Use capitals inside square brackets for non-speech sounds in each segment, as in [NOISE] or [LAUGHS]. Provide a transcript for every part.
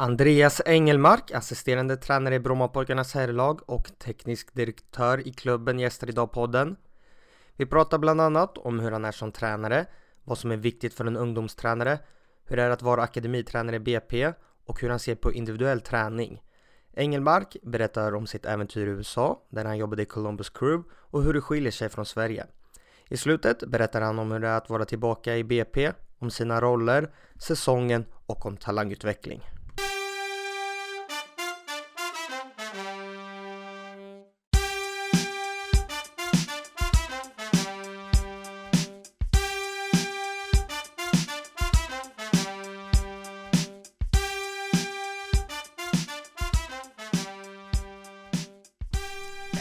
Andreas Engelmark, assisterande tränare i Brommapojkarnas herrlag och teknisk direktör i klubben gästar idag podden. Vi pratar bland annat om hur han är som tränare, vad som är viktigt för en ungdomstränare, hur det är att vara akademitränare i BP och hur han ser på individuell träning. Engelmark berättar om sitt äventyr i USA, där han jobbade i Columbus Crew och hur det skiljer sig från Sverige. I slutet berättar han om hur det är att vara tillbaka i BP, om sina roller, säsongen och om talangutveckling.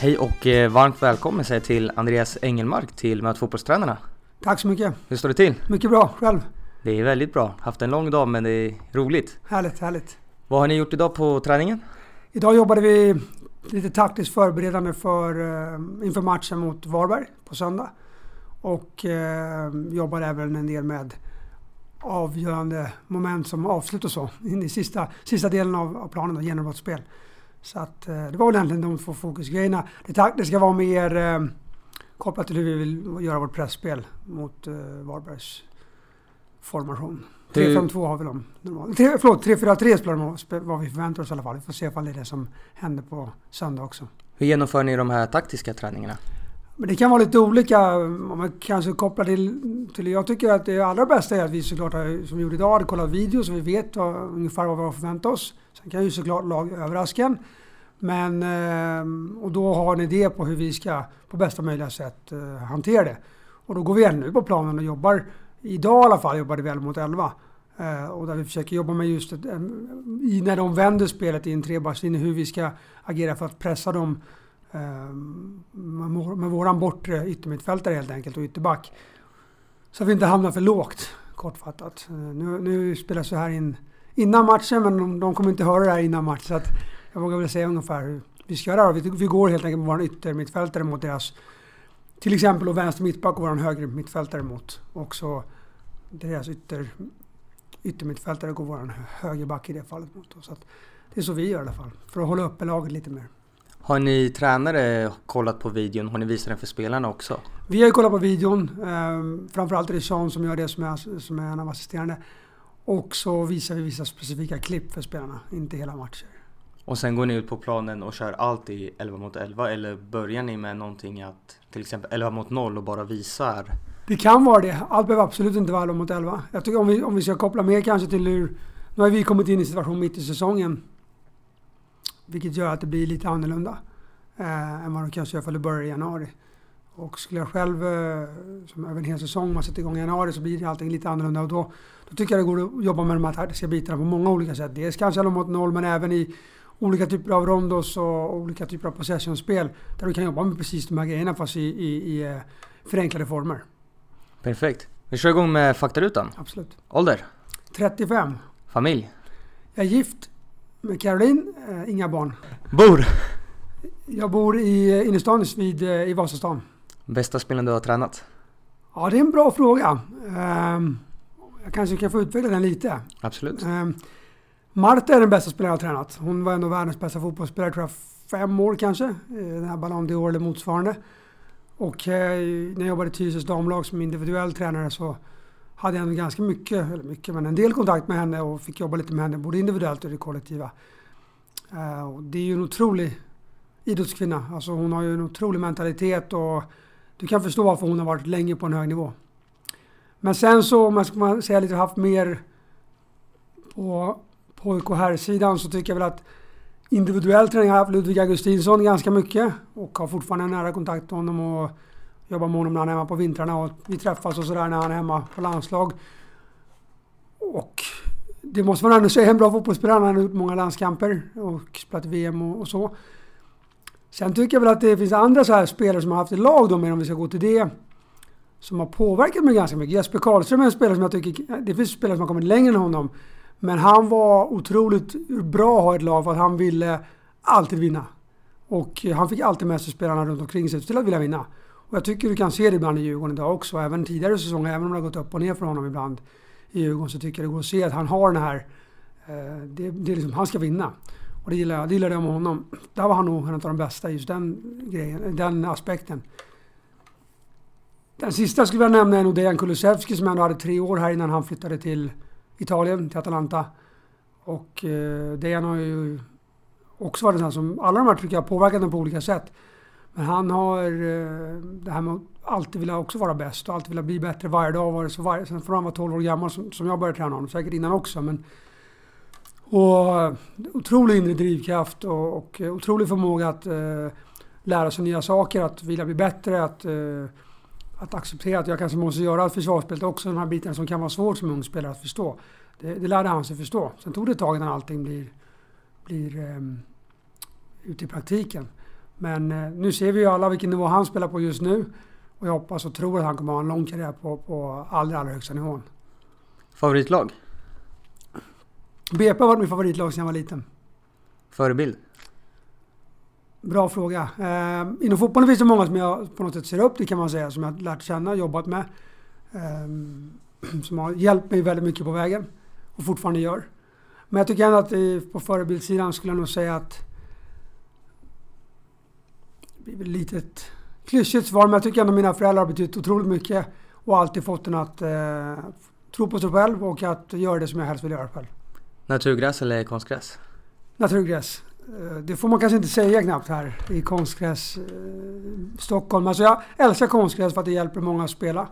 Hej och eh, varmt välkommen säger till Andreas Engelmark till Möt fotbollstränarna. Tack så mycket. Hur står det till? Mycket bra. Själv? Det är väldigt bra. Haft en lång dag men det är roligt. Härligt, härligt. Vad har ni gjort idag på träningen? Idag jobbade vi lite taktiskt förberedande för, eh, inför matchen mot Varberg på söndag. Och eh, jobbade även en del med avgörande moment som avslut och så. In i sista, sista delen av, av planen, genombrottsspel. Så att eh, det var väl egentligen de två fokusgrejerna. Det taktiska var mer eh, kopplat till hur vi vill göra vårt pressspel mot eh, Varbergs formation. 3-5-2 har vi dem. Förlåt, 3-4-3 spelar de vad vi förväntar oss i alla fall. Vi får se ifall det är det som händer på söndag också. Hur genomför ni de här taktiska träningarna? Men det kan vara lite olika. Om man kanske kopplar till, till... Jag tycker att det allra bästa är att vi såklart, som vi gjorde idag, hade kollat video så vi vet vad, ungefär vad vi har förväntat oss. Sen kan ju såklart lag överraska en. Men, eh, och då har en idé på hur vi ska på bästa möjliga sätt eh, hantera det. Och då går vi nu på planen och jobbar, idag i alla fall, jobbade vi 11 mot 11. Eh, och där vi försöker jobba med just ett, när de vänder spelet i en trebackslinje, hur vi ska agera för att pressa dem med våran bortre yttermittfältare helt enkelt och ytterback. Så att vi inte hamnar för lågt, kortfattat. Nu, nu spelas det här in innan matchen, men de, de kommer inte höra det här innan matchen. Så att jag vågar väl säga ungefär hur vi ska göra. Vi, vi går helt enkelt med vår yttermittfältare mot deras, till exempel och vänster mittback och vår höger mittfältare mot. Och så deras ytter, yttermittfältare går vår högerback i det fallet mot. Så att det är så vi gör i alla fall, för att hålla uppe laget lite mer. Har ni tränare kollat på videon? Har ni visat den för spelarna också? Vi har ju kollat på videon. Eh, framförallt är det Sean som gör det som är, som är en av assisterande. Och så visar vi vissa specifika klipp för spelarna, inte hela matcher. Och sen går ni ut på planen och kör allt i 11 mot 11 eller börjar ni med någonting att till exempel 11 mot 0 och bara visar? Det kan vara det. Allt behöver absolut inte vara 11 mot 11. Jag tycker om vi, om vi ska koppla mer kanske till hur... Nu har vi kommit in i situation mitt i säsongen. Vilket gör att det blir lite annorlunda. Eh, än vad det kanske gör för det börjar i januari. Och skulle jag själv, eh, som över en hel säsong, man sätter igång i januari så blir allting lite annorlunda. Och då, då tycker jag det går att jobba med de här taktiska bitarna på många olika sätt. Dels kanske 11 mot 0 men även i olika typer av rondos och olika typer av possessionspel. Där du kan jobba med precis de här grejerna fast i, i, i eh, förenklade former. Perfekt. Vi kör igång med faktarutan. Absolut. Ålder? 35. Familj? Jag är gift med Caroline, äh, inga barn. Bor? Jag bor i innerstan vid, i Vasastan. Bästa spelen du har tränat? Ja, det är en bra fråga. Um, jag kanske kan få utveckla den lite. Absolut. Um, Marta är den bästa spelaren jag har tränat. Hon var en av världens bästa fotbollsspelare, tror jag, fem år kanske. Den här Ballon d'Or eller motsvarande. Och eh, när jag jobbade i Tyresös damlag som individuell tränare så hade jag ganska mycket, eller mycket, men en del kontakt med henne och fick jobba lite med henne både individuellt och det kollektiva. Uh, och det är ju en otrolig idrottskvinna. Alltså hon har ju en otrolig mentalitet och du kan förstå varför hon har varit länge på en hög nivå. Men sen så, om man ska säga lite haft mer på pojk och herrsidan så tycker jag väl att individuell träning har jag haft Ludvig Augustinsson ganska mycket och har fortfarande en nära kontakt med honom och jobbar med honom när han är hemma på vintrarna och vi träffas och sådär när han är hemma på landslag. Och det måste man ändå säga en bra fotbollsspelare. Han har gjort många landskamper och spelat VM och, och, så. Sen tycker jag väl att det finns andra så här spelare som har haft i lag då, men om vi ska gå till det. Som har påverkat mig ganska mycket. Jesper Karlström är en spelare som jag tycker... Det finns spelare som har kommit längre än honom. Men han var otroligt bra att ha ett lag för att han ville alltid vinna. Och han fick alltid med sig spelarna runt omkring sig till att vilja vinna. Och jag tycker du kan se det ibland i Djurgården idag också. Även tidigare säsonger, även om det har gått upp och ner för honom ibland i Djurgården, så tycker jag det går att se att han har den här Eh, det, det är liksom, han ska vinna. Och det gillar jag, det gillar jag med honom. Där var han nog en av de bästa i just den grejen, den aspekten. Den sista jag skulle vilja nämna är nog Dejan Kulusevski som ändå hade tre år här innan han flyttade till Italien, till Atalanta. Och eh, Dejan har ju också varit en sån som, alla de här tycker jag har påverkat honom på olika sätt. Men han har eh, det här med att alltid vilja också vara bäst och alltid vilja bli bättre varje dag. Var det så varje, sen från han var 12 år gammal som, som jag började träna honom, säkert innan också. Men, och eh, otrolig inre drivkraft och, och eh, otrolig förmåga att eh, lära sig nya saker, att vilja bli bättre, att, eh, att acceptera att jag kanske måste göra försvarsspelet också, de här bitarna som kan vara svårt som ung spelare att förstå. Det, det lärde han sig förstå. Sen tog det ett tag innan allting blir, blir eh, ute i praktiken. Men eh, nu ser vi ju alla vilken nivå han spelar på just nu. Och jag hoppas och tror att han kommer ha en lång karriär på, på allra, allra högsta nivån. Favoritlag? BP har varit mitt favoritlag sedan jag var liten. Förebild? Bra fråga. Eh, inom fotbollen finns det många som jag på något sätt ser upp till kan man säga. Som jag lärt känna, jobbat med. Eh, [CLEARS THROAT] som har hjälpt mig väldigt mycket på vägen. Och fortfarande gör. Men jag tycker ändå att i, på förebildssidan skulle jag nog säga att... Det blir lite ett klyschigt svar, men jag tycker ändå att mina föräldrar har betytt otroligt mycket. Och alltid fått en att eh, tro på sig själv och att göra det som jag helst vill göra själv. Naturgräs eller konstgräs? Naturgräs. Eh, det får man kanske inte säga knappt här i konstgräs eh, Stockholm. Alltså jag älskar konstgräs för att det hjälper många att spela.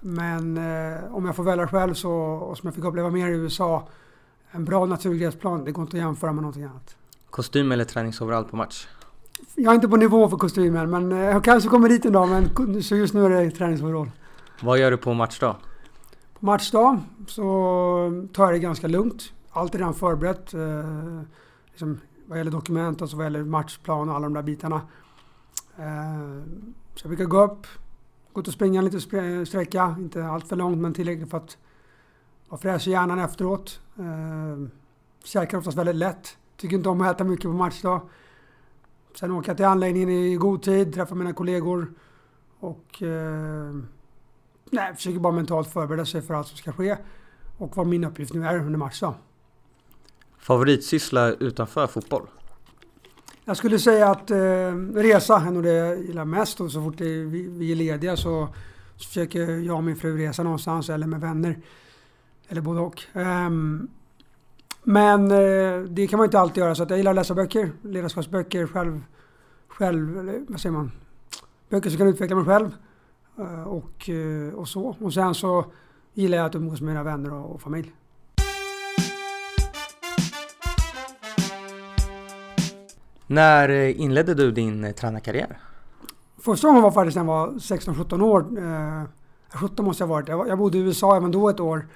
Men eh, om jag får välja själv så, och som jag fick uppleva mer i USA, en bra naturgräsplan, det går inte att jämföra med någonting annat. Kostym eller träningsoverall på match? Jag är inte på nivå för kostymen, men eh, jag kanske kommer dit en dag. Men så just nu är det träningsoverall. Vad gör du på matchdag? På matchdag så tar jag det ganska lugnt. Allt är redan förberett. Eh, liksom, vad gäller dokument och så vad gäller matchplan och alla de där bitarna. Eh, så jag brukar gå upp, gå ut och springa en liten sträcka. Inte allt för långt men tillräckligt för att vara fräsch i hjärnan efteråt. Eh, käkar oftast väldigt lätt. Tycker inte om att äta mycket på matchdag. Sen åker jag till anläggningen i god tid, träffar mina kollegor och eh, nej, försöker bara mentalt förbereda sig för allt som ska ske och vad min uppgift nu är under matchdag. Favoritsyssla utanför fotboll? Jag skulle säga att eh, resa är nog det jag gillar mest och så fort det, vi, vi är lediga så, så försöker jag och min fru resa någonstans eller med vänner. Eller både och. Um, men eh, det kan man inte alltid göra så att jag gillar att läsa böcker, ledarskapsböcker, själv, själv eller vad säger man? Böcker som kan utveckla mig själv Uh, och, eh, och så. Och sen så gillar jag att umgås med mina vänner och, och familj. När inledde du din eh, tränarkarriär? Första gången var faktiskt när jag var 16-17 år. Eh, 17 måste jag ha varit. Jag, jag bodde i USA även då ett år.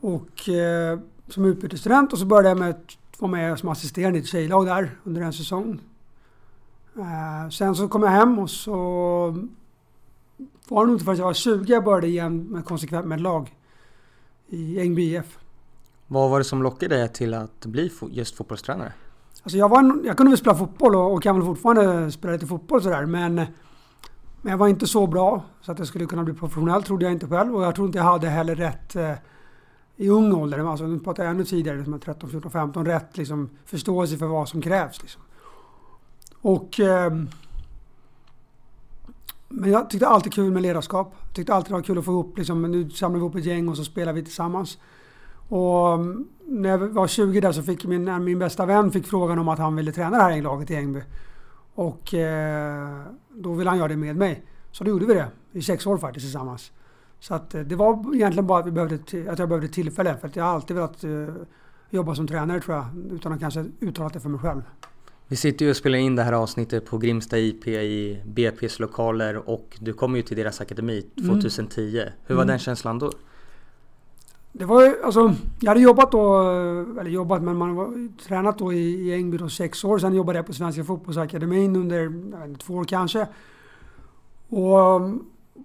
Och eh, som utbytesstudent och så började jag med att vara med som assisterande i ett tjejlag där under en säsong. Eh, sen så kom jag hem och så var det nog inte förrän jag var 20 jag började igen med konsekvent med lag i Ängby IF. Vad var det som lockade dig till att bli just fotbollstränare? Alltså jag, var en, jag kunde väl spela fotboll och, och kan väl fortfarande spela lite fotboll sådär men, men jag var inte så bra så att jag skulle kunna bli professionell trodde jag inte själv och jag tror inte jag hade heller rätt eh, i ung ålder, alltså nu pratar jag ännu tidigare, liksom 13, 14, 15, rätt liksom, förståelse för vad som krävs. Liksom. Och... Eh, men jag tyckte alltid kul med ledarskap. Jag tyckte alltid det var kul att få ihop, liksom, nu samlar vi ihop ett gäng och så spelar vi tillsammans. Och ehm, när jag var 20 där så fick min, min bästa vän fick frågan om att han ville träna det här laget i Ängby. Och eh, då ville han göra det med mig. Så då gjorde vi det i sex år faktiskt tillsammans. Så att eh, det var egentligen bara att, vi behövde, att jag behövde tillfälle. För att jag har alltid velat uh, jobba som tränare tror jag. Utan att kanske uttala det för mig själv. Vi sitter ju och spelar in det här avsnittet på Grimsta IP i BP's lokaler och du kom ju till deras akademi 2010. Mm. Hur var mm. den känslan då? Det var ju, alltså, jag hade jobbat då, eh, eller jobbat, men man var tränat då i, i Ängby då sex år. Sen jobbade jag på Svenska Fotbollsakademin under inte, två år kanske. Och eh,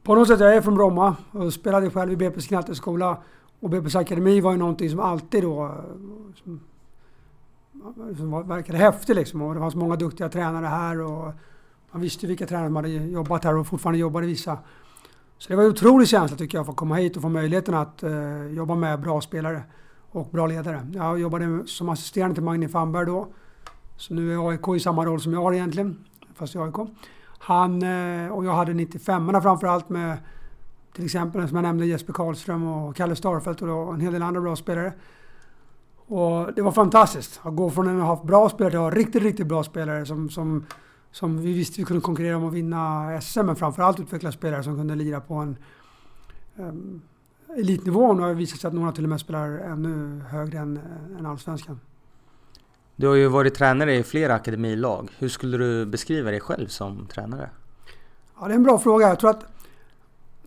på något sätt, jag är från Bromma och spelade själv i BP's knatteskola. Och BP's akademi var ju någonting som alltid då eh, som, som verkade häftigt liksom. Och det fanns många duktiga tränare här och man visste vilka tränare som hade jobbat här och fortfarande jobbade vissa. Så det var en otrolig känsla tycker jag att få komma hit och få möjligheten att eh, jobba med bra spelare. och bra ledare. Jag jobbade som assisterande till Magni Fanberg då. Så nu är AIK i samma roll som jag har egentligen, fast i AIK. Han eh, och jag hade 95orna framförallt med till exempel som jag nämnde Jesper Karlström och Kalle Starfelt och en hel del andra bra spelare. Och det var fantastiskt att gå från att ha haft bra spelare till att ha riktigt, riktigt bra spelare som, som, som vi visste vi kunde konkurrera om att vinna SM, men framförallt utveckla spelare som kunde lira på en um, elitnivå. Och nu har det visat sig att några till och med spelar ännu högre än, än allsvenskan. Du har ju varit tränare i flera akademilag. Hur skulle du beskriva dig själv som tränare? Ja, det är en bra fråga. Jag tror att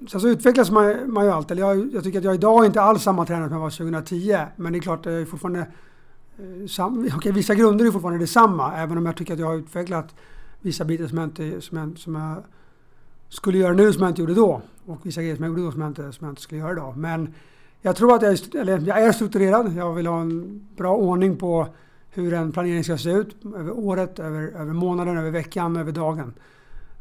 Sen så utvecklas man, man ju alltid. Jag, jag tycker att jag idag är inte alls samma tränare som jag var 2010. Men det är klart, det är fortfarande... Eh, sam, okay, vissa grunder är fortfarande detsamma. Även om jag tycker att jag har utvecklat vissa bitar som jag, inte, som jag, som jag skulle göra nu som jag inte gjorde då. Och vissa grejer som jag gjorde då som jag inte, som jag inte skulle göra idag. Men jag tror att jag är, eller jag är strukturerad. Jag vill ha en bra ordning på hur en planering ska se ut över året, över, över månaden, över veckan, över dagen.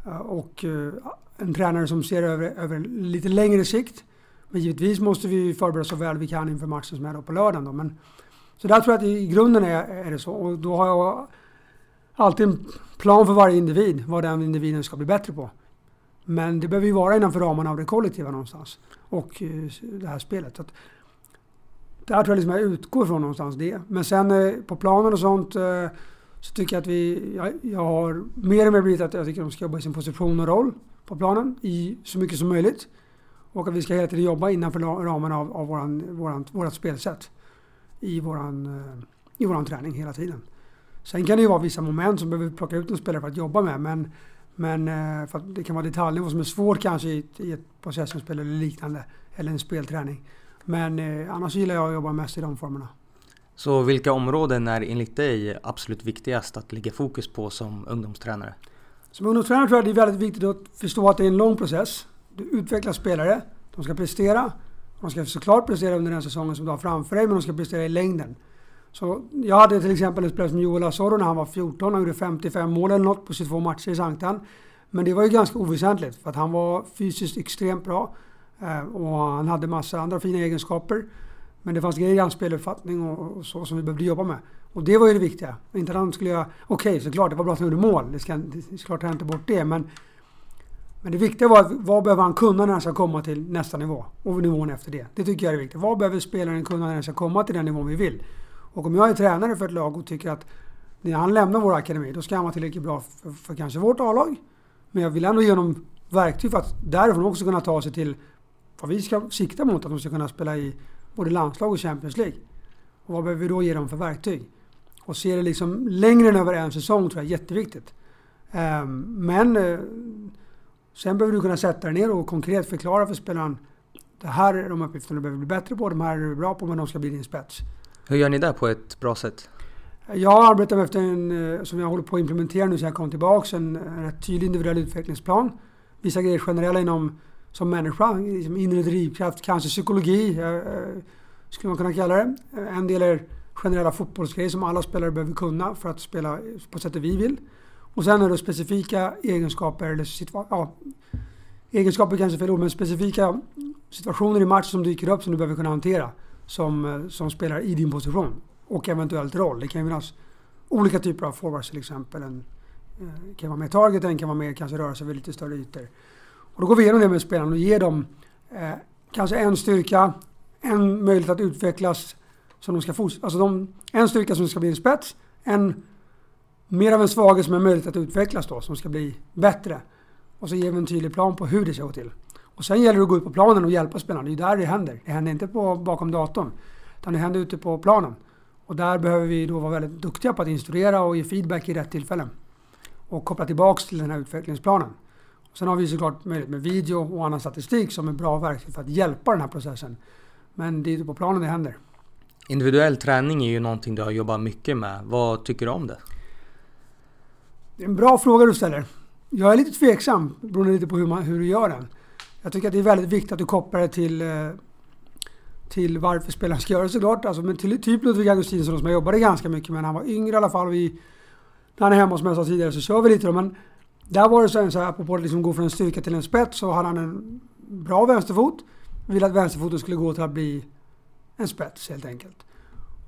Eh, och eh, en tränare som ser över, över lite längre sikt. Men givetvis måste vi förbereda så väl vi kan inför matchen som är då på lördagen. Då. Men, så där tror jag att i grunden är, är det så. Och då har jag alltid plan för varje individ, vad den individen ska bli bättre på. Men det behöver ju vara innanför ramarna av det kollektiva någonstans. Och eh, det här spelet. Så att, där tror jag liksom jag utgår från någonstans det. Men sen eh, på planen och sånt eh, så tycker jag att vi... Jag, jag har mer och mer blivit att jag tycker att de ska jobba i sin position och roll på planen i så mycket som möjligt. Och att vi ska hela tiden jobba innanför ramen av, av våran, våran, vårat spelsätt i våran, eh, i våran träning hela tiden. Sen kan det ju vara vissa moment som behöver plocka ut en spelare för att jobba med. Men, men eh, för det kan vara detaljnivå som är svårt kanske i, i ett possessionspel eller liknande. Eller en spelträning. Men eh, annars gillar jag att jobba mest i de formerna. Så vilka områden är enligt dig absolut viktigast att lägga fokus på som ungdomstränare? Som ungdomstränare tror jag det är väldigt viktigt att förstå att det är en lång process. Du utvecklar spelare, de ska prestera. De ska såklart prestera under den säsongen som du har framför dig, men de ska prestera i längden. Så jag hade till exempel en spelare som Joel Asoro när han var 14. Han gjorde 55 mål eller något på 22 matcher i Sanktan. Men det var ju ganska oväsentligt för att han var fysiskt extremt bra. Eh, och han hade massa andra fina egenskaper. Men det fanns grejer i hans speluppfattning och, så som vi behövde jobba med. Och det var ju det viktiga. Inte att han skulle göra... Okej, okay, såklart, det var bra att han gjorde mål. Det ska, det, såklart tar inte bort det. Men, men det viktiga var att vad behöver han kunna när han ska komma till nästa nivå? Och nivån efter det. Det tycker jag är viktigt. Vad behöver spelaren kunna när han ska komma till den nivån vi vill? Och om jag är tränare för ett lag och tycker att när han lämnar vår akademi, då ska han vara tillräckligt bra för, för kanske vårt A-lag. Men jag vill ändå ge honom verktyg för att därifrån också kunna ta sig till vad vi ska sikta mot. Att de ska kunna spela i både landslag och Champions League. Och vad behöver vi då ge dem för verktyg? Och se det liksom längre än över en säsong tror jag är jätteviktigt. Ehm, men eh, sen behöver du kunna sätta dig ner och konkret förklara för spelaren det här är de uppgifterna du behöver bli bättre på, de här är du bra på men de ska bli din spets. Hur gör ni det på ett bra sätt? Jag arbetar efter en, eh, som jag håller på att implementera nu sen jag kom tillbaka, en, rätt tydlig individuell utvecklingsplan. Vissa grejer generella inom som människa, liksom inre drivkraft, kanske psykologi eh, eh, skulle man kunna kalla det. En del är generella fotbollsgrejer som alla spelare behöver kunna för att spela på sättet vi vill. Och sen är det specifika egenskaper, eller ja, egenskaper kanske fel ord, men specifika situationer i matchen som dyker upp som du behöver kunna hantera som, eh, som spelar i din position. Och eventuellt roll. Det kan ju finnas olika typer av forwards till exempel. En, eh, kan vara med i target, en kan vara med kanske röra sig över lite större ytor. Och då går vi igenom det med spelarna och ger dem eh, kanske en styrka, en möjlighet att utvecklas som de ska fortsätta. Alltså de, en styrka som ska bli en spets, en mer av en svaghet som är möjligt att utvecklas då, som ska bli bättre. Och så ger vi en tydlig plan på hur det ska gå till. Och sen gäller det att gå ut på planen och hjälpa spelarna. Det är där det händer. Det händer inte på, bakom datorn. Utan det händer ute på planen. Och där behöver vi då vara väldigt duktiga på att instruera och ge feedback i rätt tillfällen. Och koppla tillbaks till den här utvecklingsplanen. Sen har vi såklart möjlighet med video och annan statistik som är bra verktyg för att hjälpa den här processen. Men det är ute på planen det händer. Individuell träning är ju någonting du har jobbat mycket med. Vad tycker du om det? Det är en bra fråga du ställer. Jag är lite tveksam beroende lite på hur, man, hur du gör den. Jag tycker att det är väldigt viktigt att du kopplar det till, eh, till varför spelaren ska göra det såklart. Alltså, men till typ Ludvig Augustinsson som jag jobbade ganska mycket med när han var yngre i alla fall. Vi, när han är hemma som jag sa tidigare så kör vi lite då. Men där var det så, så här, apropå att liksom gå från en styrka till en spets, så hade han en bra vänsterfot. Ville att vänsterfoten skulle gå till att bli en spets helt enkelt.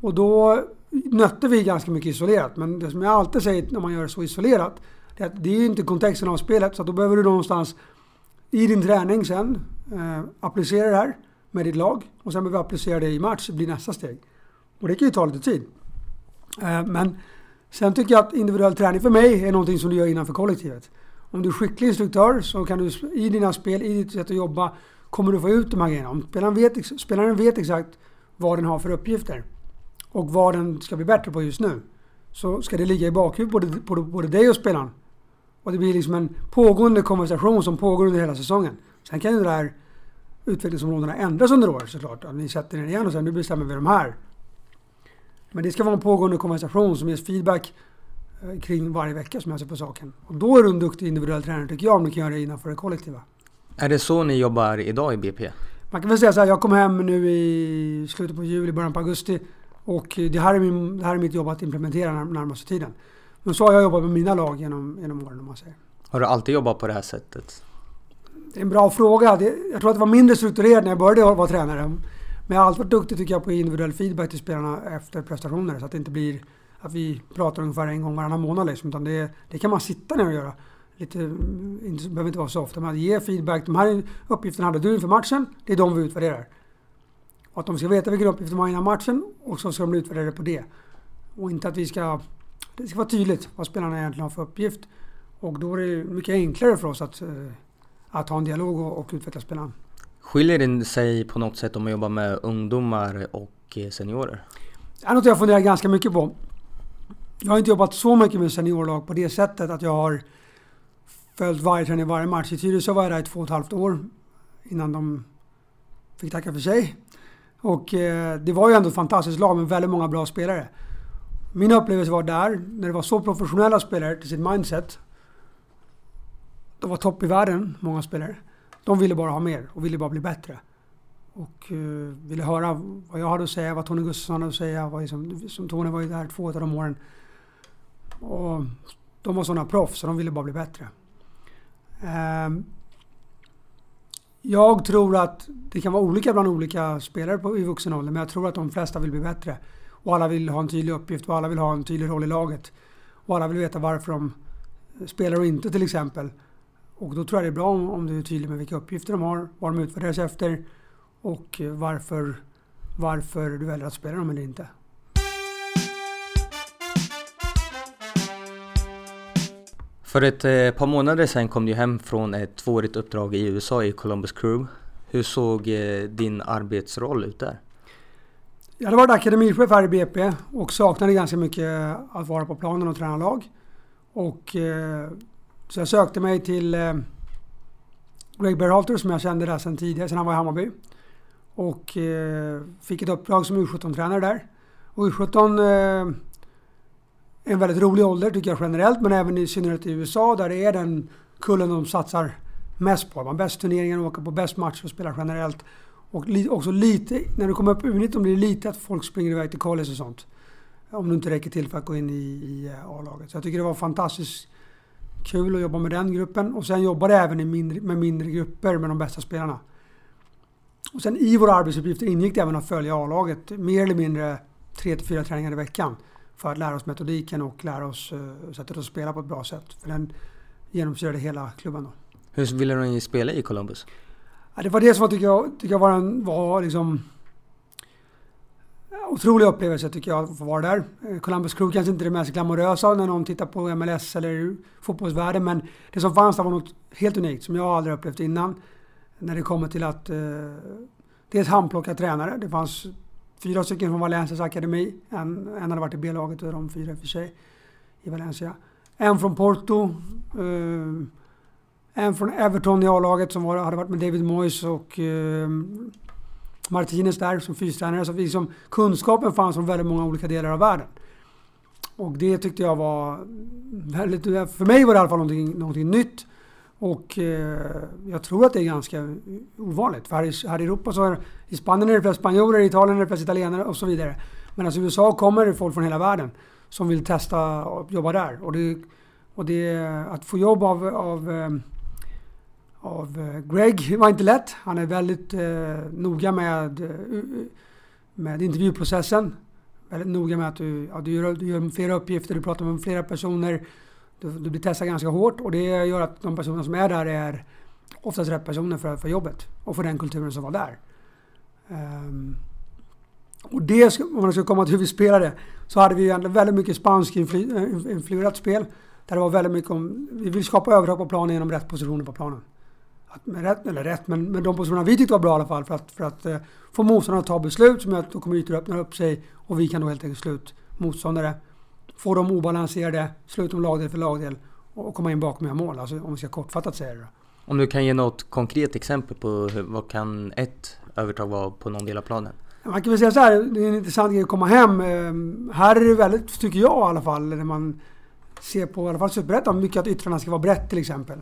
Och då nötte vi ganska mycket isolerat. Men det som jag alltid säger när man gör det så isolerat, det är att det är ju inte kontexten av spelet. Så då behöver du någonstans i din träning sen eh, applicera det här med ditt lag. Och sen behöver du applicera det i match, det blir nästa steg. Och det kan ju ta lite tid. Eh, men sen tycker jag att individuell träning för mig är någonting som du gör innanför kollektivet. Om du är skicklig instruktör så kan du i dina spel, i ditt sätt att jobba, kommer du få ut de här grejerna. Om spelaren vet, spelaren vet exakt vad den har för uppgifter och vad den ska bli bättre på just nu. Så ska det ligga i bakhuvudet både, både, både dig och spelaren. Och det blir liksom en pågående konversation som pågår under hela säsongen. Sen kan ju det här utvecklingsområdena ändras under året såklart. Att ni sätter er igen och säger nu bestämmer vi de här. Men det ska vara en pågående konversation som ges feedback eh, kring varje vecka som jag ser på saken. Och då är du en duktig individuell tränare tycker jag om du kan göra det innanför det kollektiva. Är det så ni jobbar idag i BP? Man kan väl säga så här, jag kom hem nu i slutet på juli, början på augusti. Och det här är, min, det här är mitt jobb att implementera närmaste tiden. Men så har jag jobbat med mina lag genom, genom åren om man säger. Har du alltid jobbat på det här sättet? Det är en bra fråga. Det, jag tror att det var mindre strukturerat när jag började vara tränare. Men jag har alltid varit duktig tycker jag på individuell feedback till spelarna efter prestationer. Så att det inte blir att vi pratar ungefär en gång varannan månad. Liksom, utan det, det kan man sitta ner och göra. Lite, inte, behöver inte vara så ofta, men att ge feedback. De här uppgifterna hade du inför matchen. Det är de vi utvärderar. Och att de ska veta vilken uppgift de har innan matchen och så ska de utvärdera på det. Och inte att vi ska... Det ska vara tydligt vad spelarna egentligen har för uppgift. Och då är det mycket enklare för oss att, eh, att ha en dialog och, och utveckla spelaren. Skiljer det sig på något sätt om man jobbar med ungdomar och eh, seniorer? Det är något jag funderar ganska mycket på. Jag har inte jobbat så mycket med seniorlag på det sättet att jag har följt varje träning varje match. I Tyresö var jag där i två och ett halvt år innan de fick tacka för sig. Och eh, det var ju ändå ett fantastiskt lag med väldigt många bra spelare. Min upplevelse var där, när det var så professionella spelare till sitt mindset. De var topp i världen, många spelare. De ville bara ha mer och ville bara bli bättre. Och uh, ville höra vad jag hade att säga, vad Tony Gustafsson hade att säga. Vad liksom, som Tony var ju där två av de åren. Och de var sådana proffs, så de ville bara bli bättre. Um, jag tror att det kan vara olika bland olika spelare på, i vuxen ålder, men jag tror att de flesta vill bli bättre. Och alla vill ha en tydlig uppgift och alla vill ha en tydlig roll i laget. Och alla vill veta varför de spelar och inte till exempel. Och då tror jag det är bra om, om du är tydlig med vilka uppgifter de har, vad de utvärderas efter och varför, varför du väljer att spela dem eller inte. För ett eh, par månader sedan kom du hem från ett tvåårigt uppdrag i USA i Columbus Crew. Hur såg eh, din arbetsroll ut där? Jag hade varit akademichef här i BP och saknade ganska mycket att vara på planen och träna lag. Och, eh, så jag sökte mig till eh, Greg Berhalter som jag kände där sedan tidigare, sedan han var i Hammarby. Och eh, fick ett uppdrag som U17-tränare där. Och U17 eh, en väldigt rolig ålder tycker jag generellt, men även i synnerhet i USA där det är den kullen de satsar mest på. Man bäst turneringar, åker på bäst matcher och spelar generellt. Och också lite, när du kommer upp U19 blir det lite att folk springer iväg till college och sånt. Om du inte räcker till för att gå in i, i eh, A-laget. Så jag tycker det var fantastiskt kul att jobba med den gruppen. Och sen jobbade jag även i mindre, med mindre grupper med de bästa spelarna. Och sen i våra arbetsuppgifter ingick det även att följa A-laget mer eller mindre tre till fyra träningar i veckan för att lära oss metodiken och lära oss uh, sättet att spela på ett bra sätt. För den genomsyrade hela klubben då. Hur ville ni spela i Columbus? Ja, det var det som tycker jag, tycker jag var, en, var liksom otrolig upplevelse tycker jag att få vara där. Eh, Columbus Crew kanske inte är det mest glamorösa när någon tittar på MLS eller fotbollsvärlden men det som fanns där var något helt unikt som jag aldrig upplevt innan. När det kommer till att eh, dels handplocka tränare. Det fanns Fyra stycken från Valencias akademi. En, en hade varit i B-laget och de fyra i och för sig i Valencia. En från Porto. Eh, en från Everton i A-laget som var, hade varit med David Moyes och eh, Martinez där som fystränare. Så liksom, kunskapen fanns från väldigt många olika delar av världen. Och det tyckte jag var väldigt... För mig var det i alla fall någonting, någonting nytt. Och eh, jag tror att det är ganska ovanligt. För här i, här i Europa så är, i Spanien är det flest spanjorer, i Italien är det flest italienare och så vidare. Men alltså i USA kommer det folk från hela världen som vill testa och jobba där. Och det, och det, att få jobb av, av, eh, av eh, Greg, det var inte lätt. Han är väldigt eh, noga med, eh, med intervjuprocessen. väldigt noga med att du, ja, du, gör, du gör flera uppgifter, du pratar med flera personer. Du, du blir testad ganska hårt och det gör att de personer som är där är oftast rätt personer för, för jobbet och för den kulturen som var där. Um, och det, om man ska komma till hur vi spelade, så hade vi väldigt mycket spansk eh, influerat spel. Där det var väldigt mycket om, vi vill skapa övertag på planen genom rätt positioner på planen. Att med rätt, eller rätt, men med de positionerna vi tyckte var bra i alla fall för att, för att uh, få motståndarna att ta beslut som gör att då kommer ytor öppna upp sig och vi kan då helt enkelt slå ut motståndare. Få dem obalanserade, slå ut dem lagdel för lagdel och komma in bakom och mål. Alltså om vi ska kortfattat säga det. Om du kan ge något konkret exempel på hur, vad kan ett övertag vara på någon del av planen? Man kan väl säga så här, det är en intressant grej att komma hem. Ehm, här är det väldigt, tycker jag i alla fall, när man ser på i alla fall Superettan, mycket att yttrarna ska vara brett till exempel.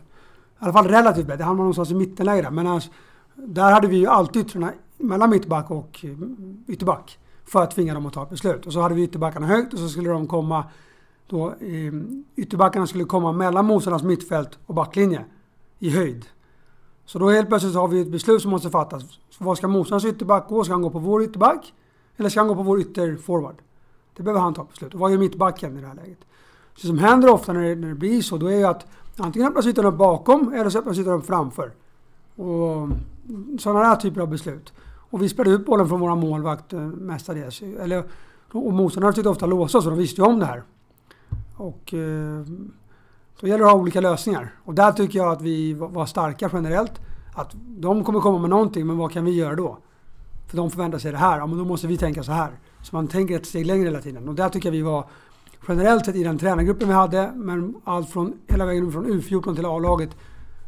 I alla fall relativt brett, det var någonstans i mittenläge där. Men annars, där hade vi ju alltid yttrarna mellan mittback och eh, ytterback. För att tvinga dem att ta ett beslut. Och så hade vi ytterbackarna högt och så skulle de komma då, eh, ytterbackarna skulle komma mellan motståndarnas mittfält och backlinje i höjd. Så då helt plötsligt har vi ett beslut som måste fattas. Vad ska motståndarens ytterback gå? Ska han gå på vår ytterback? Eller ska han gå på vår ytterforward? Det behöver han ta beslut. Och vad gör mittbacken i det här läget? Så det som händer ofta när det, när det blir så, då är ju att antingen öppnas ytan upp bakom eller så öppnas ytan upp framför. Och mm, sådana där typer av beslut. Och vi spelade ut bollen från våra målvakt eh, mestadels. Eller, och motståndarna försökte ofta låsa så de visste ju om det här. Och eh, då gäller det att ha olika lösningar. Och där tycker jag att vi var starka generellt. Att de kommer komma med någonting, men vad kan vi göra då? För de förväntar sig det här, ja men då måste vi tänka så här. Så man tänker ett steg längre hela tiden. Och där tycker jag vi var generellt sett i den tränargruppen vi hade, men allt från, hela vägen från U14 till A-laget,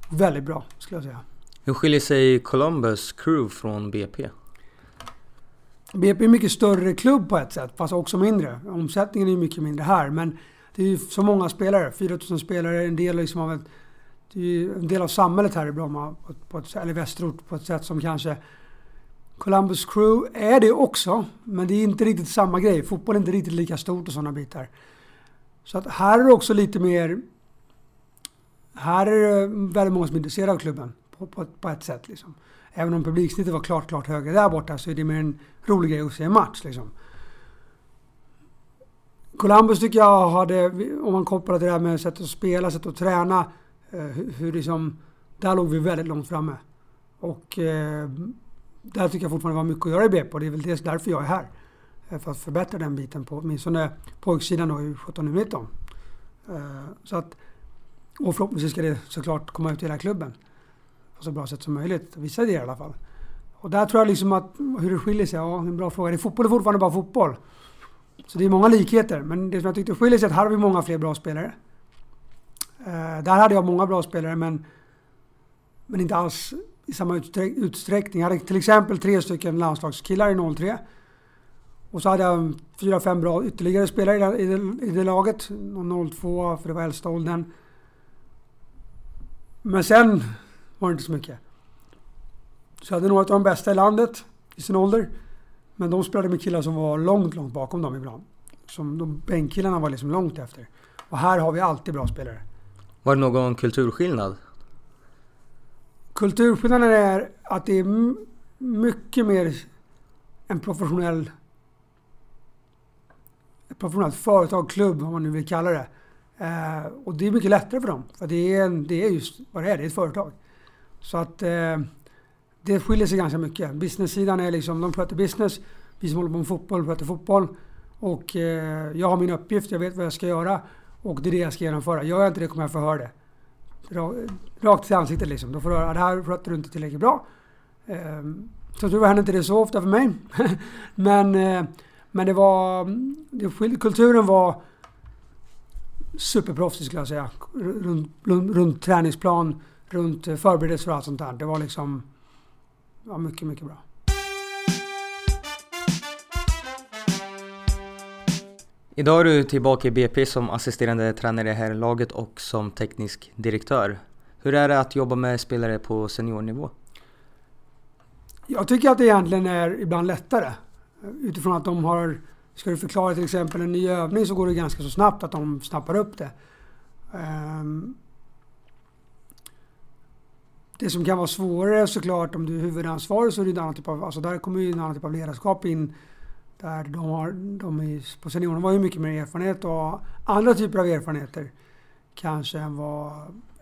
väldigt bra skulle jag säga. Hur skiljer sig Columbus Crew från BP? BP är en mycket större klubb på ett sätt, fast också mindre. Omsättningen är mycket mindre här, men det är ju så många spelare. 4000 spelare, en del liksom av ett, det är en del av samhället här i Bromma, på ett, eller Västerort, på ett sätt som kanske Columbus Crew är det också, men det är inte riktigt samma grej. Fotboll är inte riktigt lika stort och sådana bitar. Så att här är det också lite mer... Här är det väldigt många som är intresserade av klubben på, på, på ett sätt. Liksom. Även om publiksnittet var klart, klart högre där borta så är det mer en rolig grej att se en match. Liksom. Columbus tycker jag hade, om man kopplar till det här med sätt att spela, sätt att träna, eh, hur, hur liksom, där låg vi väldigt långt framme. Och eh, där tycker jag fortfarande var mycket att göra i BP och det är väl dels därför jag är här. Eh, för att förbättra den biten på åtminstone pojksidan då i 17 och 19. Så att, och förhoppningsvis ska det såklart komma ut i hela klubben. På så bra sätt som möjligt. Vissa idéer i alla fall. Och där tror jag liksom att hur det skiljer sig, ja, en bra fråga. Det är fotboll är fortfarande bara fotboll. Så det är många likheter. Men det som jag tyckte skiljer sig är att här har vi många fler bra spelare. Eh, där hade jag många bra spelare men, men inte alls i samma utsträckning. Jag hade till exempel tre stycken landslagskillar i 03. Och så hade jag fyra, fem bra ytterligare spelare i det, i det, i det laget. 02 för det var äldsta åldern. Men sen var det inte så mycket. Så jag hade några av de bästa i landet i sin ålder. Men de spelade med killar som var långt, långt bakom dem ibland. Som de bänkkillarna var liksom långt efter. Och här har vi alltid bra spelare. Var det någon kulturskillnad? Kulturskillnaden är att det är mycket mer en professionell ett professionellt företag, klubb om man nu vill kalla det. Eh, och det är mycket lättare för dem. För det är, det är just vad det är, det är ett företag. Så att eh, det skiljer sig ganska mycket. Business-sidan är liksom, de sköter business. Vi som håller på med fotboll sköter fotboll. Och eh, jag har min uppgift, jag vet vad jag ska göra. Och det är det jag ska genomföra. Gör jag inte det kommer jag få höra det. Rakt i ansiktet liksom. Då får du höra att det här sköter du inte tillräckligt bra. Eh, så tur händer inte det så ofta för mig. [LAUGHS] men, eh, men det var... Det, kulturen var superproffsig skulle jag säga. Runt, runt, runt träningsplan, runt eh, förberedelser och allt sånt där. Det var liksom ja, mycket, mycket bra. Idag är du tillbaka i BP som assisterande tränare i herrlaget och som teknisk direktör. Hur är det att jobba med spelare på seniornivå? Jag tycker att det egentligen är ibland lättare. Utifrån att de har, ska du förklara till exempel en ny övning så går det ganska så snabbt att de snappar upp det. Ehm, det som kan vara svårare såklart om du är huvudansvarig så är det en annan typ av, alltså där kommer ju en annan typ av ledarskap in. Där de, har, de är, på seniorerna var ju mycket mer erfarenhet och andra typer av erfarenheter kanske än vad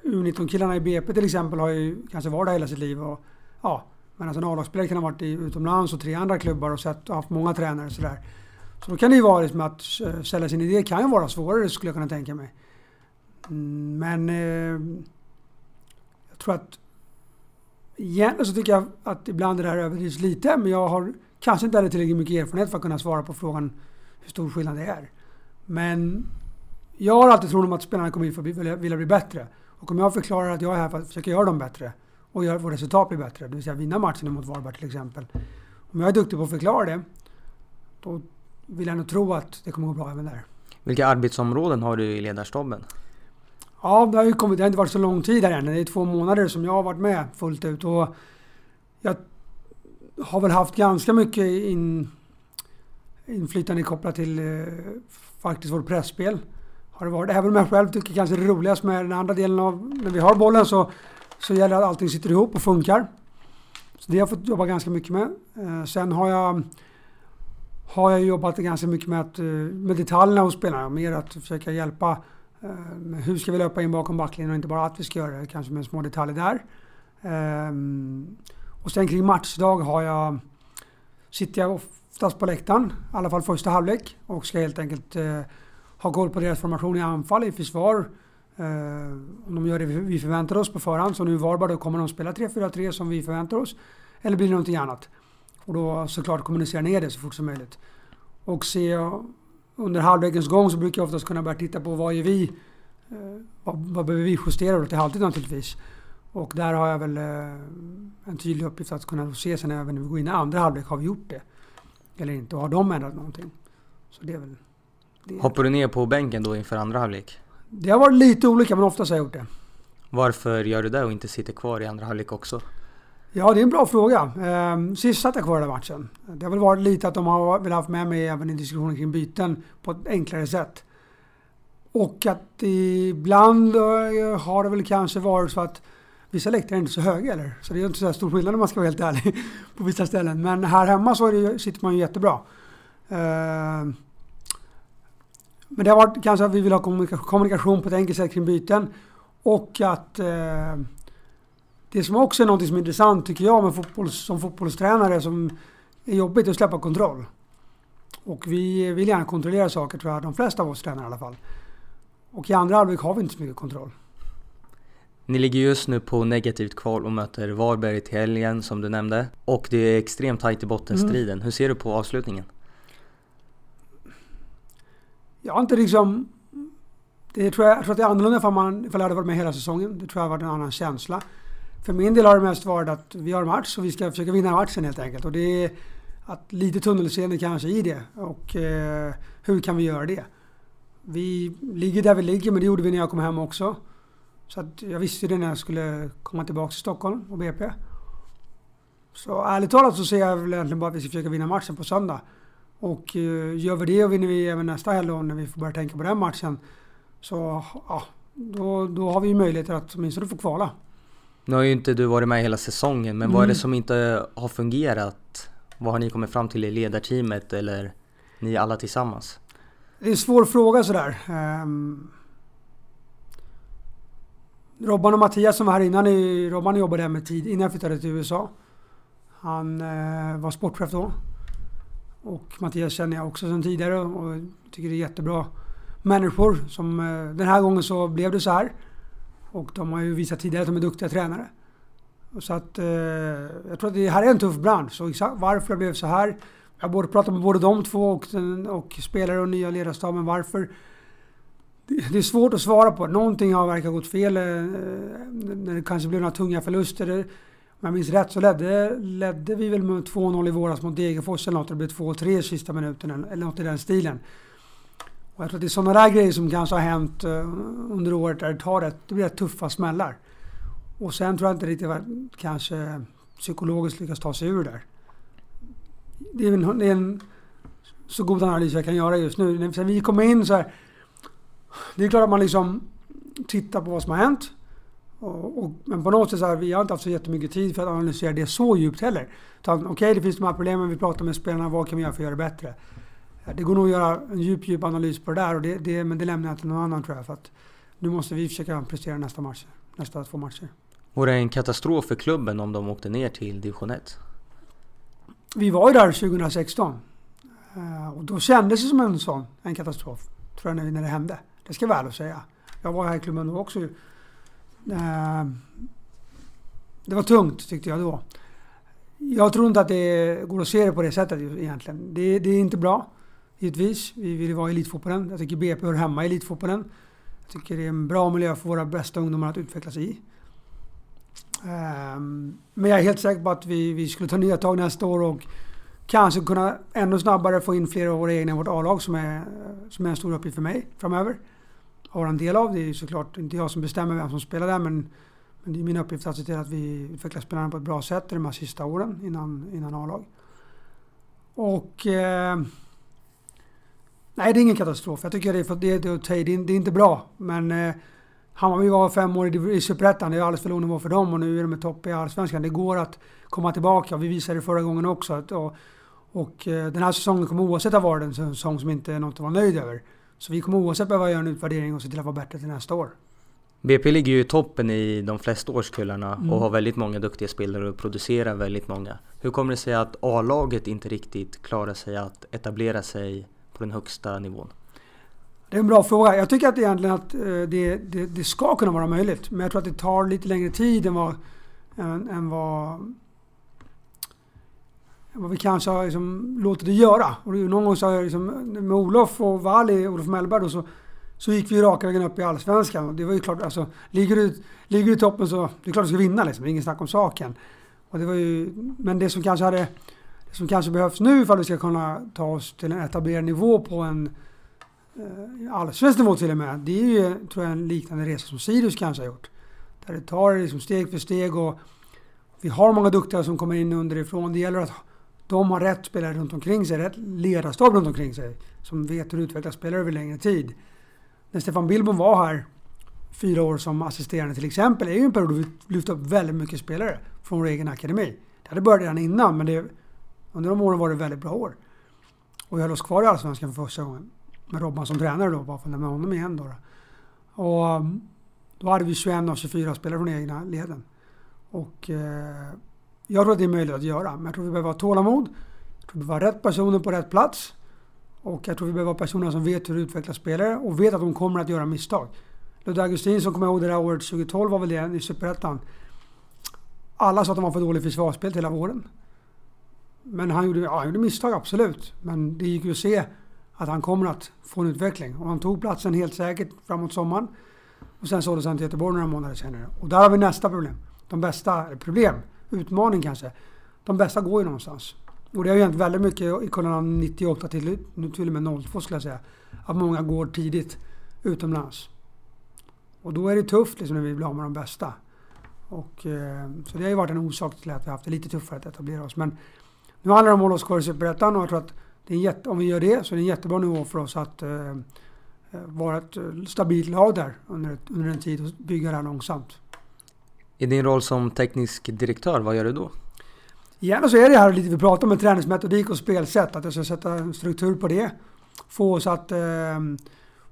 U19-killarna i BP till exempel har ju kanske varit där hela sitt liv. Och, ja, men alltså en A-lagsspelare kan ha varit i utomlands och tre andra klubbar och sett och haft många tränare och sådär. Så då kan det ju vara liksom att sälja sin idé kan ju vara svårare skulle jag kunna tänka mig. Mm, men eh, jag tror att egentligen så tycker jag att ibland det här överdrivs lite men jag har kanske inte heller tillräckligt mycket erfarenhet för att kunna svara på frågan hur stor skillnad det är. Men jag har alltid trott om att spelarna kommer in för att vilja, bli bättre. Och om jag förklarar att jag är här för att försöka göra dem bättre och göra vårt resultat bli bättre, det vill säga vinna matchen mot Varberg till exempel. Om jag är duktig på att förklara det, då vill jag nog tro att det kommer gå bra även där. Vilka arbetsområden har du i ledarstaben? Ja, det har ju kommit, det har inte varit så lång tid här än. Det är två månader som jag har varit med fullt ut. Och jag har väl haft ganska mycket in, inflytande kopplat till eh, faktiskt vårt pressspel har det varit. Även om jag själv tycker kanske det är roligast med den andra delen av när vi har bollen så, så gäller det att allting sitter ihop och funkar. Så det har jag fått jobba ganska mycket med. Eh, sen har jag, har jag jobbat ganska mycket med, att, eh, med detaljerna hos spelarna. Mer att försöka hjälpa. Eh, hur ska vi löpa in bakom backlinjen och inte bara att vi ska göra det. Kanske med små detaljer där. Ehm, och sen kring matchdag har jag, sitter jag oftast på läktaren. I alla fall första halvlek. Och ska helt enkelt eh, ha koll på deras formation i anfall, i försvar. Eh, om de gör det vi förväntar oss på förhand. Så nu i Varberg då kommer de spela 3-4-3 som vi förväntar oss. Eller blir det någonting annat? Och då såklart kommunicera ner det så fort som möjligt. Och se under halvlekens gång så brukar jag oftast kunna börja titta på vad är vi? Eh, vad, vad behöver vi justera då till halvtid naturligtvis? Och där har jag väl eh, en tydlig uppgift att kunna se sen även när vi går in i andra halvlek, har vi gjort det? Eller inte? Och har de ändrat någonting? Så det är väl det... Hoppar du ner på bänken då inför andra halvlek? Det har varit lite olika men oftast har jag gjort det. Varför gör du det och inte sitter kvar i andra halvlek också? Ja, det är en bra fråga. Ehm, sist satt jag kvar i den matchen. Det har väl varit lite att de har velat ha med mig även i diskussionen kring byten på ett enklare sätt. Och att ibland eh, har det väl kanske varit så att vissa läktare är inte så höga eller? Så det är inte så stor skillnad om man ska vara helt ärlig [LAUGHS] på vissa ställen. Men här hemma så det, sitter man ju jättebra. Ehm, men det har varit kanske att vi vill ha kommunikation på ett enkelt sätt kring byten. Och att eh, det som också är något som är intressant tycker jag med fotboll, som fotbollstränare som är jobbigt att släppa kontroll. Och vi vill gärna kontrollera saker tror jag, de flesta av oss tränare i alla fall. Och i andra halvlek har vi inte så mycket kontroll. Ni ligger just nu på negativt kval och möter Varberg till helgen som du nämnde. Och det är extremt tajt i bottenstriden. Mm. Hur ser du på avslutningen? Jag har inte liksom... Det tror jag, jag tror att det är annorlunda ifall, man, ifall jag hade varit med hela säsongen. Det tror jag har varit en annan känsla. För min del har det mest varit att vi har match och vi ska försöka vinna matchen helt enkelt. Och det är att lite tunnelseende kanske i det. Och eh, hur kan vi göra det? Vi ligger där vi ligger, men det gjorde vi när jag kom hem också. Så att jag visste det när jag skulle komma tillbaka till Stockholm och BP. Så ärligt talat så ser jag väl egentligen bara att vi ska försöka vinna matchen på söndag. Och eh, gör vi det och vinner vi även nästa helg när vi får börja tänka på den matchen. Så ja, då, då har vi möjligheter att åtminstone få kvala. Nu har ju inte du varit med hela säsongen, men mm. vad är det mm. som inte har fungerat? Vad har ni kommit fram till i ledarteamet eller ni alla tillsammans? Det är en svår fråga sådär. Um, Robban och Mattias som var här innan, Robban jobbade här med tid innan jag flyttade till USA. Han eh, var sportchef då. Och Mattias känner jag också sedan tidigare och tycker det är jättebra människor. Som, eh, den här gången så blev det så här. Och de har ju visat tidigare att de är duktiga tränare. Så att eh, jag tror att det här är en tuff bransch. Så exakt varför det blev så här. Jag har både pratat med både de två och, och spelare och nya ledarstaben varför. Det är svårt att svara på. Någonting har verkar gått fel. Eh, när det kanske blev några tunga förluster. Om jag minns rätt så ledde, ledde vi väl med 2-0 i våras mot Degerfors eller något. Det blev 2-3 i sista minuten eller något i den stilen. Och jag tror att det är sådana där grejer som kanske har hänt eh, under året där det, tar rätt, det blir rätt tuffa smällar. Och sen tror jag inte riktigt att kanske psykologiskt lyckas ta sig ur där. Det är en, det är en så god analys jag kan göra just nu. När vi kom in så här. Det är klart att man liksom tittar på vad som har hänt. Och, och, men på något sätt så här, vi har inte haft så jättemycket tid för att analysera det så djupt heller. Okej, okay, det finns de här problemen, vi pratar med spelarna, vad kan vi göra för att göra det bättre? Det går nog att göra en djup, djup analys på det där, och det, det, men det lämnar jag till någon annan tror jag. För att nu måste vi försöka prestera nästa match, nästa två matcher. Vore det en katastrof för klubben om de åkte ner till division 1? Vi var ju där 2016. Eh, och då kändes det som en sån, en katastrof. Tror jag när det hände. Det ska jag väl säga. Jag var här i klubben då också. Eh, det var tungt tyckte jag då. Jag tror inte att det går att se det på det sättet egentligen. Det, det är inte bra, givetvis. Vi vill vara i elitfotbollen. Jag tycker BP hör hemma i elitfotbollen. Jag tycker det är en bra miljö för våra bästa ungdomar att utvecklas i. Ehm, men jag är helt säker på att vi, vi skulle ta nya tag nästa år och kanske kunna ännu snabbare få in fler av våra egna i vårt A-lag som är, som är en stor uppgift för mig framöver. Har en del av. Det är ju såklart inte jag som bestämmer vem som spelar där men, men det är min uppgift att se till att vi utvecklar spelarna på ett bra sätt de här sista åren innan, innan A-lag. Och... Eh, nej, det är ingen katastrof. Jag tycker det är, det, det, det, det är inte bra. Men eh, Hammarby var fem år i Superettan. Det är alldeles för låg nivå för dem och nu är de i topp i Allsvenskan. Det går att komma tillbaka. Vi visade det förra gången också. Att, och, och eh, den här säsongen kommer oavsett ha varit en säsong som inte är något att vara nöjd över. Så vi kommer oavsett behöva göra en utvärdering och se till att vara bättre till nästa år. BP ligger ju i toppen i de flesta årskullarna mm. och har väldigt många duktiga spelare och producerar väldigt många. Hur kommer det sig att A-laget inte riktigt klarar sig att etablera sig på den högsta nivån? Det är en bra fråga. Jag tycker att egentligen att eh, det, det, det, ska kunna vara möjligt. Men jag tror att det tar lite längre tid än vad, än, än vad, vad vi kanske har liksom låtit det göra. Och någon gång så har jag liksom, med Olof och Vali, Olof Mellberg då, så, så gick vi raka vägen upp i Allsvenskan. Och det var ju klart, alltså, ligger du, ligger du i toppen så det är klart du ska vinna liksom. Det är inget snack om saken. Och det var ju, men det som kanske hade, det som kanske behövs nu för att vi ska kunna ta oss till en etablerad nivå på en eh, allsvensk nivå till och med. Det är ju, tror jag, en liknande resa som Sirius kanske har gjort. Där det tar liksom steg för steg och vi har många duktiga som kommer in underifrån. Det gäller att de har rätt spelare runt omkring sig, rätt ledarstab runt omkring sig. Som vet hur du utveckla spelare över längre tid. När Stefan Billborn var här fyra år som assisterande till exempel, är ju en period då vi lyfte upp väldigt mycket spelare från vår egen akademi. Det hade börjat redan innan, men det, under de åren var det väldigt bra år. Och vi höll oss kvar i Allsvenskan för första gången med Robban som tränare då, bara för att nämna honom igen då. Och um, då hade vi 21 av 24 spelare från egna leden. Och eh, jag tror att det är möjligt att göra, men jag tror vi behöver ha tålamod. Jag tror vi behöver ha rätt personer på rätt plats. Och jag tror vi behöver ha personer som vet hur du utvecklar spelare och vet att de kommer att göra misstag. Ludde Augustin som kommer ihåg det där året 2012 var väl det i Superettan. Alla sa att han var för dålig försvarsspel hela våren. Men han gjorde, ja, han gjorde misstag, absolut. Men det gick ju att se att han kommer att få en utveckling. Och han tog platsen helt säkert framåt sommaren. Och sen såldes han till Göteborg några månader senare. Och där har vi nästa problem. De bästa, problem, utmaning kanske. De bästa går ju någonstans. Och det har ju hänt väldigt mycket i kullarna 98 till, nu till och med 02 skulle jag säga. Att många går tidigt utomlands. Och då är det tufft liksom, när vi blir av med de bästa. Och, eh, så det har ju varit en orsak till att vi har haft det lite tuffare att etablera oss. Men nu handlar det om att hålla oss kvar i Superettan och jag tror att det är jätte, om vi gör det så är det en jättebra nivå för oss att eh, eh vara ett eh, stabilt lag där under, under en tid och bygga det här långsamt. I din roll som teknisk direktör, vad gör du då? Gärna så är det här lite vi pratar om träningsmetodik och spelsätt. Att jag ska sätta en struktur på det. Få oss att, eh,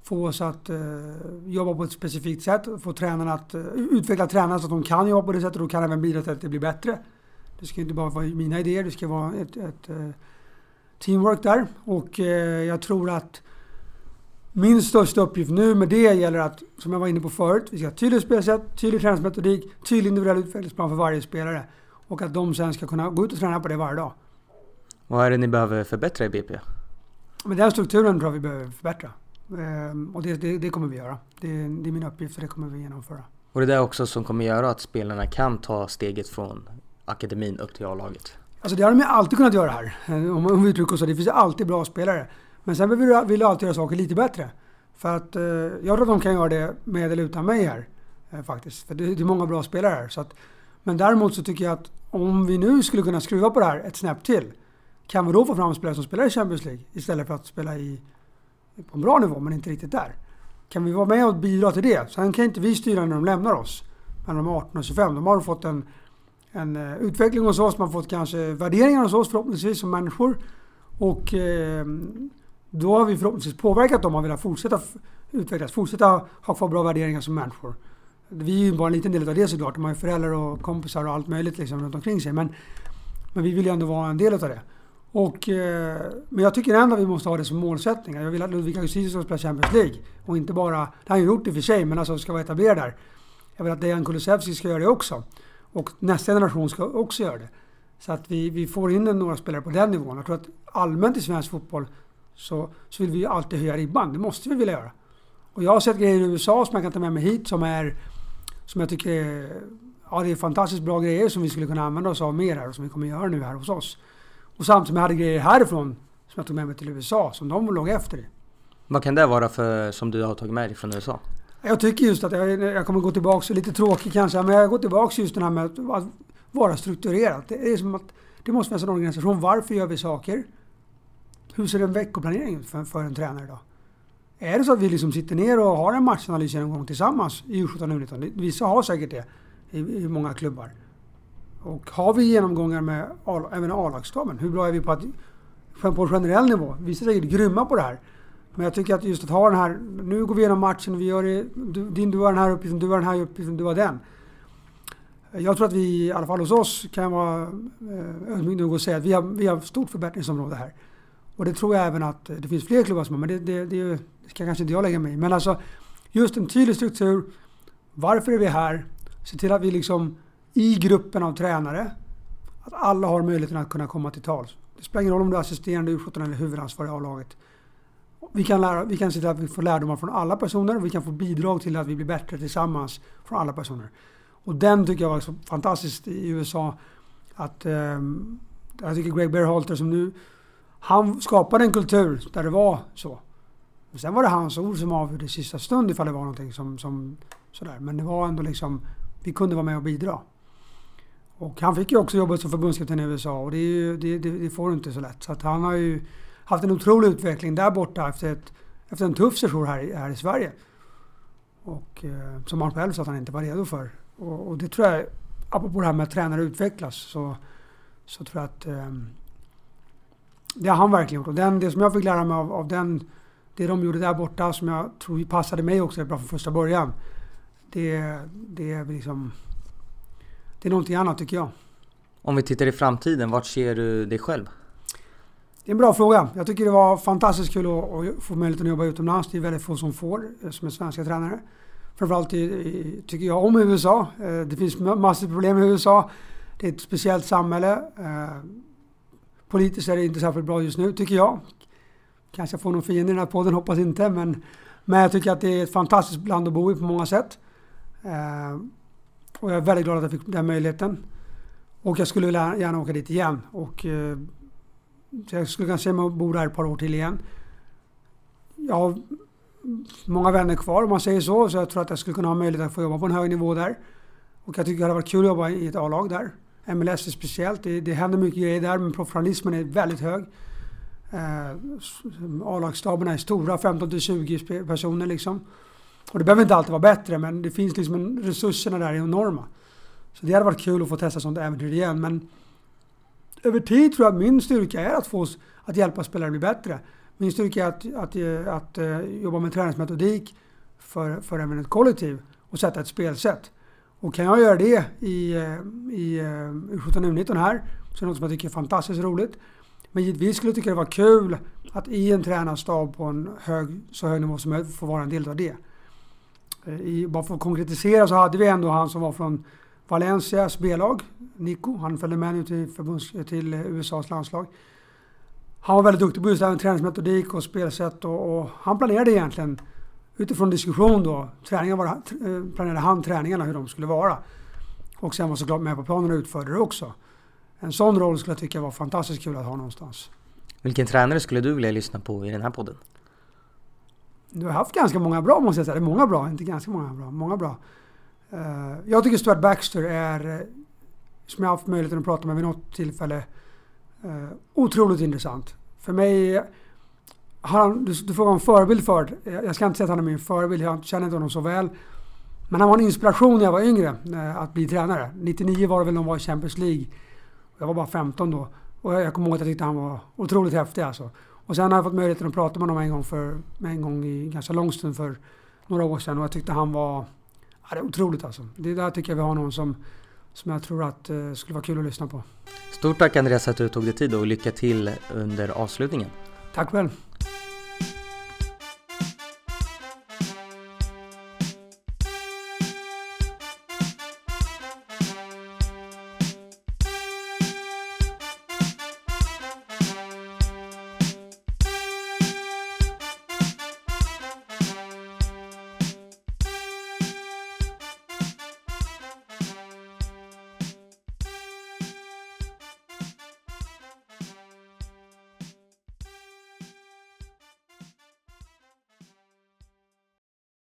få oss att eh, jobba på ett specifikt sätt. Få tränarna att eh, utveckla tränarna så att de kan jobba på det sättet och då kan även bidra till att det blir bättre. Det ska inte bara vara mina idéer, det ska vara ett, ett, ett teamwork där. Och eh, jag tror att min största uppgift nu med det gäller att, som jag var inne på förut, vi ska ha tydligt spelsätt, tydlig träningsmetodik, tydlig individuell utvecklingsplan för varje spelare. Och att de sen ska kunna gå ut och träna på det varje dag. Vad är det ni behöver förbättra i BP? Men den strukturen tror jag vi behöver förbättra. Ehm, och det, det, det, kommer vi göra. Det, det är min uppgift och det kommer vi genomföra. Och det är det också som kommer göra att spelarna kan ta steget från akademin upp till A-laget? Alltså det har de ju alltid kunnat göra här. Om vi uttrycker oss så. Det finns ju alltid bra spelare. Men sen vill du vill alltid göra saker lite bättre. För att eh, jag tror att de kan göra det med eller utan mig här. Eh, faktiskt. För det, det, är många bra spelare här. Så att, men däremot så tycker jag att om vi nu skulle kunna skruva på det här ett snäpp till. Kan vi då få fram spelare som spelar i Champions League istället för att spela i, på en bra nivå men inte riktigt där. Kan vi vara med och bidra till det? Sen kan inte vi styra när de lämnar oss. Men de är 18 och 25. De har fått en, en uh, utveckling hos oss, man har fått kanske värderingar hos oss förhoppningsvis som människor. Och uh, då har vi förhoppningsvis påverkat dem att vilja fortsätta utvecklas, fortsätta ha kvar bra värderingar som människor. Vi är ju bara en liten del av det såklart. De har ju föräldrar och kompisar och allt möjligt liksom runt omkring sig. Men, men vi vill ju ändå vara en del av det. Och, eh, men jag tycker ändå att vi måste ha det som målsättning. Jag vill att Ludvika Justitius ska spela Champions League. Och inte bara, det har han ju gjort i och för sig, men alltså ska vara etablerad där. Jag vill att Dejan Kulusevski ska göra det också. Och nästa generation ska också göra det. Så att vi, vi får in några spelare på den nivån. Jag tror att allmänt i svensk fotboll så, så vill vi ju alltid höja ribban. Det måste vi vilja göra. Och jag har sett grejer i USA som jag kan ta med mig hit som är... Som jag tycker är, ja, det är fantastiskt bra grejer som vi skulle kunna använda oss av mer här och som vi kommer göra nu här hos oss. Och samtidigt som jag hade grejer härifrån som jag tog med mig till USA som de låg efter i. Vad kan det vara för som du har tagit med dig från USA? Jag tycker just att jag, jag kommer gå tillbaka, lite tråkigt kanske, men jag går tillbaka just det här med att vara strukturerad. Det är som att det måste finnas en organisation. Varför gör vi saker? Hur ser en veckoplanering ut för, för en tränare då? Är det så att vi liksom sitter ner och har en matchanalys en gång tillsammans i U17 och U19? Vissa har säkert det i, i många klubbar. Och har vi genomgångar med all, även A-lagsstaben? Hur bra är vi på att på generell nivå? Vissa är säkert grymma på det här. Men jag tycker att just att ha den här, nu går vi igenom matchen vi gör det, du, din, du har den här uppgiften, du har den här uppgiften, du har den. Jag tror att vi, i alla fall hos oss, kan vara eh, ödmjuka nog att säga att vi har, vi har stort förbättringsområde här. Och det tror jag även att eh, det finns fler klubbar som har, men det, det, det, det ska kanske inte jag lägga mig i. Men alltså, just en tydlig struktur. Varför är vi här? Se till att vi liksom i gruppen av tränare, att alla har möjligheten att kunna komma till tals. Det spelar ingen roll om du är assisterande U17 eller huvudansvarig i A-laget. Vi kan, lära, vi kan se till att vi får lärdomar från alla personer och vi kan få bidrag till att vi blir bättre tillsammans från alla personer. Och den tycker jag var så fantastiskt i USA. Att, eh, jag tycker Greg Berhalter som nu han skapade en kultur där det var så. Men sen var det hans ord som avgjorde i sista stund ifall det var någonting som, som sådär. Men det var ändå liksom, vi kunde vara med och bidra. Och han fick ju också jobba som förbundskapten i USA och det, ju, det, det, det, får du inte så lätt. Så att han har ju haft en otrolig utveckling där borta efter, ett, efter en tuff session här, här i Sverige. Och eh, som han själv sa att han inte var redo för. Och, och, det tror jag, apropå det här med att tränare utvecklas, så, så tror jag att eh, det har han verkligen gjort. Och den, det som jag fick lära mig av, av den, det de gjorde där borta som jag tror passade mig också bra från första början. Det, det är liksom... Det är någonting annat tycker jag. Om vi tittar i framtiden, vart ser du dig själv? Det är en bra fråga. Jag tycker det var fantastiskt kul att, att få möjligheten att jobba utomlands. Det är väldigt få som får eh, som är svenska tränare. Framförallt tycker jag om USA. Eh, det finns massor av problem i USA. Det är ett speciellt samhälle. Politiskt är det inte särskilt bra just nu, tycker jag. Kanske får någon fiende i den här podden, hoppas inte. Men, men jag tycker att det är ett fantastiskt land att bo i på många sätt. Eh, och jag är väldigt glad att jag fick den möjligheten. Och jag skulle vilja gärna åka dit igen. Och, eh, jag skulle kunna se mig bo där ett par år till igen. Jag har många vänner kvar om man säger så. Så jag tror att jag skulle kunna ha möjlighet att få jobba på en hög nivå där. Och jag tycker det hade varit kul att jobba i ett A-lag där. MLS är speciellt. Det, det händer mycket grejer där men professionalismen är väldigt hög. Eh, A-lagsstaberna är stora, 15 20 personer liksom. Och det behöver inte alltid vara bättre men det finns liksom en, resurserna där är enorma. Så det hade varit kul att få testa sånt äventyr igen men över tid tror jag att min styrka är att få att hjälpa spelare att bli bättre. Min styrka är att, att, att, att jobba med träningsmetodik för, för även ett kollektiv och sätta ett spelsätt. Och kan jag göra det i, eh, i eh, U17-U19 här så är det något som jag tycker är fantastiskt roligt. Men givetvis skulle jag tycka det var kul att i en tränarstab på en hög, så hög nivå som möjligt få vara en del av det. Eh, I, bara för att konkretisera så hade vi ändå han som var från Valencias B-lag, Nico. Han följde med nu till, förbunds, till USAs landslag. Han var väldigt duktig på just det här med träningsmetodik och spelsätt och, och han planerade egentligen utifrån diskussion då, träningen var, eh, planerade han träningarna hur de skulle vara. Och sen var såklart med på planen och utförde det också. En sån roll skulle jag tycka var fantastiskt kul att ha någonstans. Vilken tränare skulle du vilja lyssna på i den här podden? Du har haft ganska många bra måste jag säga. Det är många bra, inte ganska många bra. Många bra. Uh, jag tycker Stuart Baxter är, eh, som jag haft möjligheten att prata med vid något tillfälle, otroligt intressant. För mig han, du, du frågar om förebild för Jag ska inte säga att han är min förebild, jag känner inte honom så väl. Men han var en inspiration när jag var yngre eh, att bli tränare. 99 var det väl när de var i Champions League. Jag var bara 15 då. Och jag kommer ihåg att jag tyckte han var otroligt häftig alltså. Och sen har jag fått möjligheten att prata med honom en gång, för, en gång i ganska lång stund för några år sedan och jag tyckte han var ja, det är otroligt alltså. Det där tycker jag vi har någon som, som jag tror att eh, skulle vara kul att lyssna på. Stort tack Andreas att du tog dig tid och lycka till under avslutningen. Tack själv.